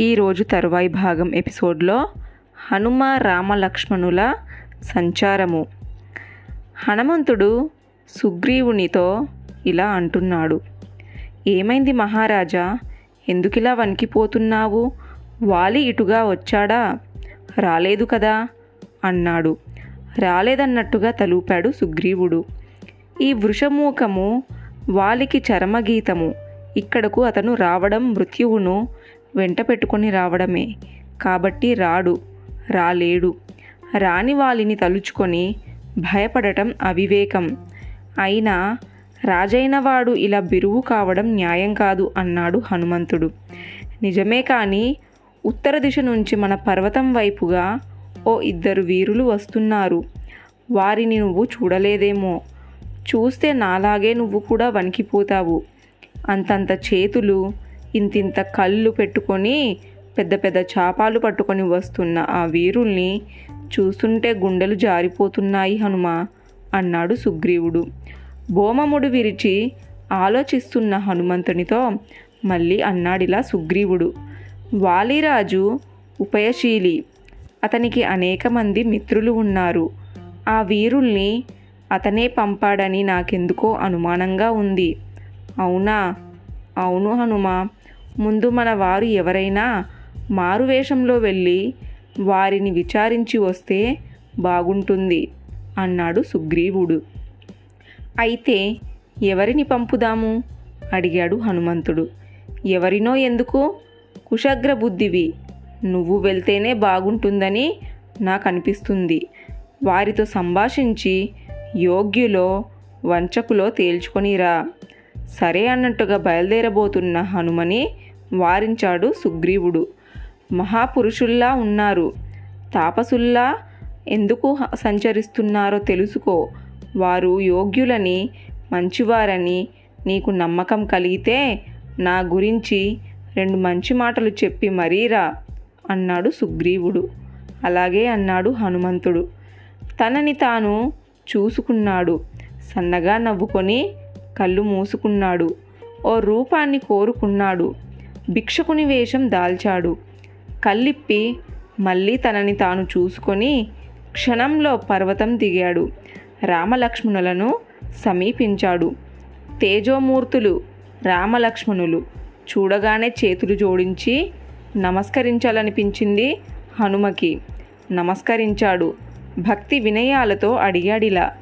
ఈరోజు తరువాయి భాగం ఎపిసోడ్లో హనుమ రామలక్ష్మణుల సంచారము. హనుమంతుడు సుగ్రీవునితో ఇలా అంటున్నాడు ఏమైంది మహారాజా? ఎందుకిలా వణికిపోతున్నావు? వాలి ఇటుగా వచ్చాడా? రాలేదు కదా? అన్నాడు. రాలేదన్నట్టుగా తలూపాడు సుగ్రీవుడు. ఈ వృషమూకము వాలికి చరమగీతము. ఇక్కడకు అతను రావడం మృత్యువును వెంట పెట్టుకొని రావడమే. కాబట్టి రాడు రాలేడు. రాని వాలిని తలుచుకొని భయపడటం అవివేకం. అయినా రాజైనవాడు ఇలా బిరువు కావడం న్యాయం కాదు అన్నాడు హనుమంతుడు. నిజమే కానీ ఉత్తర దిశ నుంచి మన పర్వతం వైపుగా ఓ ఇద్దరు వీరులు వస్తున్నారు. వారిని నువ్వు చూడలేదేమో. చూస్తే నాలాగే నువ్వు కూడా వణికిపోతావు. అంతంత చేతులు ఇంతింత కళ్ళు పెట్టుకొని పెద్ద పెద్ద చాపాలు పట్టుకొని వస్తున్న ఆ వీరుల్ని చూస్తుంటే గుండెలు జారిపోతున్నాయి హనుమ అన్నాడు సుగ్రీవుడు. భోమముడు విరిచి ఆలోచిస్తున్న హనుమంతునితో మళ్ళీ అన్నాడిలా సుగ్రీవుడు. వాలిరాజు ఉపయశీలి. అతనికి అనేక మంది మిత్రులు ఉన్నారు. ఆ వీరుల్ని అతనే పంపాడని నాకెందుకో అనుమానంగా ఉంది. అవునా? అవును హనుమ. ముందు మన వారు ఎవరైనా మారువేషంలో వెళ్ళి వారిని విచారించి వస్తే బాగుంటుంది అన్నాడు సుగ్రీవుడు. అయితే ఎవరిని పంపుదాము? అడిగాడు హనుమంతుడు. ఎవరినో ఎందుకు? కుశగ్ర బుద్ధివి. నువ్వు వెళ్తేనే బాగుంటుందని నాకు అనిపిస్తుంది వారితో సంభాషించి యోగ్యులో వంచకులో తేల్చుకొనిరా. సరే అన్నట్టుగా బయలుదేరబోతున్న హనుమని వారించాడు సుగ్రీవుడు. మహాపురుషుల్లా ఉన్నారు. తాపసుల్లా ఎందుకు సంచరిస్తున్నారో తెలుసుకో. వారు యోగ్యులని మంచివారని నీకు నమ్మకం కలిగితే నా గురించి రెండు మంచి మాటలు చెప్పి మరీరా అన్నాడు సుగ్రీవుడు. అలాగే అన్నాడు హనుమంతుడు. తనని తాను చూసుకున్నాడు. సన్నగా నవ్వుకొని కళ్ళు మూసుకున్నాడు. ఓ రూపాన్ని కోరుకున్నాడు. భిక్షకుని వేషం దాల్చాడు. కళ్ళిప్పి మళ్ళీ తనని తాను చూసుకొని క్షణంలో పర్వతం దిగాడు. రామలక్ష్మణులను సమీపించాడు. తేజోమూర్తులు రామలక్ష్మణులు చూడగానే చేతులు జోడించి నమస్కరించాలనిపించింది హనుమకి. నమస్కరించాడు. భక్తి వినయాలతో అడిగాడిలా.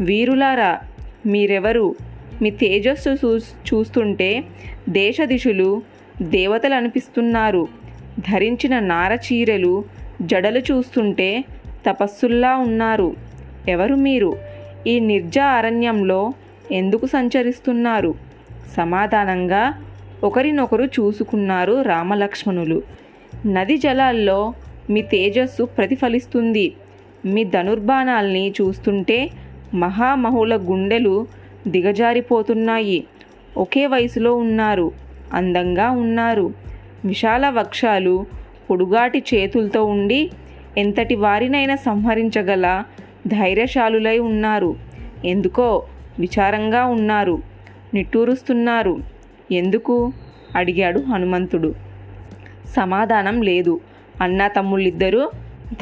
వీరులారా మీరెవరు? మీ తేజస్సు చూ చూస్తుంటే దేశదిశులు దేవతలు అనిపిస్తున్నారు ధరించిన నార చీరలు జడలు చూస్తుంటే తపస్సుల్లా ఉన్నారు. ఎవరు మీరు? ఈ నిర్జా అరణ్యంలో ఎందుకు సంచరిస్తున్నారు? సమాధానంగా ఒకరినొకరు చూసుకున్నారు రామలక్ష్మణులు. నది జలాల్లో మీ తేజస్సు ప్రతిఫలిస్తుంది. మీ ధనుర్బాణాల్ని చూస్తుంటే మహామహుల గుండెలు దిగజారిపోతున్నాయి. ఒకే వయసులో ఉన్నారు. అందంగా ఉన్నారు. విశాల వక్షాలు పొడుగాటి చేతులతో ఉండి ఎంతటి వారినైనా సంహరించగల ధైర్యశాలులై ఉన్నారు. ఎందుకో విచారంగా ఉన్నారు. నిట్టూరుస్తున్నారు. ఎందుకు? అడిగాడు హనుమంతుడు. సమాధానం లేదు. అన్నా తమ్ముళ్ళిద్దరూ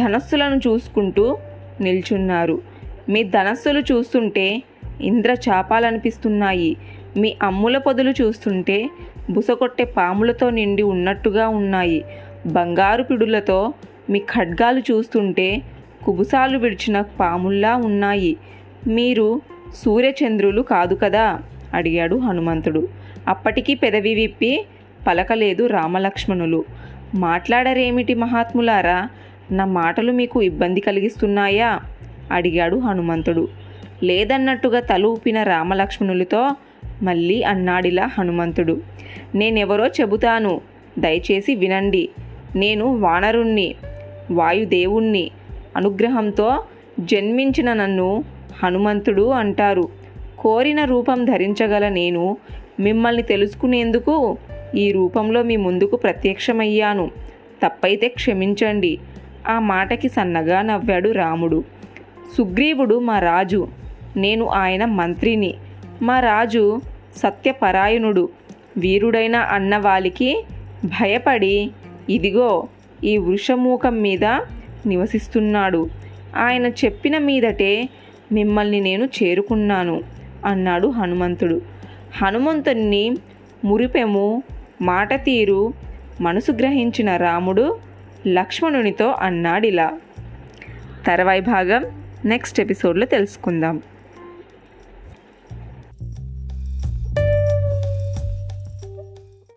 ధనస్సులను చూసుకుంటూ నిల్చున్నారు. మీ ధనస్సులు చూస్తుంటే ఇంద్ర చాపాలనిపిస్తున్నాయి. మీ అమ్ముల పొదులు చూస్తుంటే బుసకొట్టే పాములతో నిండి ఉన్నట్టుగా ఉన్నాయి. బంగారు పిడులతో మీ ఖడ్గాలు చూస్తుంటే కుబుసాలు విడిచిన పాముల్లా ఉన్నాయి. మీరు సూర్యచంద్రులు కాదు కదా? అడిగాడు హనుమంతుడు. అప్పటికీ పెదవి విప్పి పలకలేదు రామలక్ష్మణులు. మాట్లాడరేమిటి మహాత్ములారా? నా మాటలు మీకు ఇబ్బంది కలిగిస్తున్నాయా? అడిగాడు హనుమంతుడు. లేదన్నట్టుగా తల ఊపిన రామలక్ష్మణులతో మళ్ళీ అన్నాడిలా హనుమంతుడు. నేనెవరో చెబుతాను. దయచేసి వినండి. నేను వానరుణ్ణి వాయుదేవుణ్ణి అనుగ్రహంతో జన్మించిన నన్ను హనుమంతుడు అంటారు. కోరిన రూపం ధరించగల నేను మిమ్మల్ని తెలుసుకునేందుకు ఈ రూపంలో మీ ముందుకు ప్రత్యక్షమయ్యాను. తప్పైతే క్షమించండి. ఆ మాటకి సన్నగా నవ్వాడు రాముడు. సుగ్రీవుడు మా రాజు. నేను ఆయన మంత్రిని. మా రాజు సత్యపరాయణుడు. వీరుడైన అన్నవాలికి భయపడి ఇదిగో ఈ వృషమూకం మీద నివసిస్తున్నాడు. ఆయన చెప్పిన మీదటే మిమ్మల్ని నేను చేరుకున్నాను అన్నాడు హనుమంతుడు. హనుమంతుణ్ణి మురిపెము మాట తీరు మనసు గ్రహించిన రాముడు లక్ష్మణునితో అన్నాడిలా. తర్వాయి భాగం నెక్స్ట్ ఎపిసోడ్లో తెలుసుకుందాం.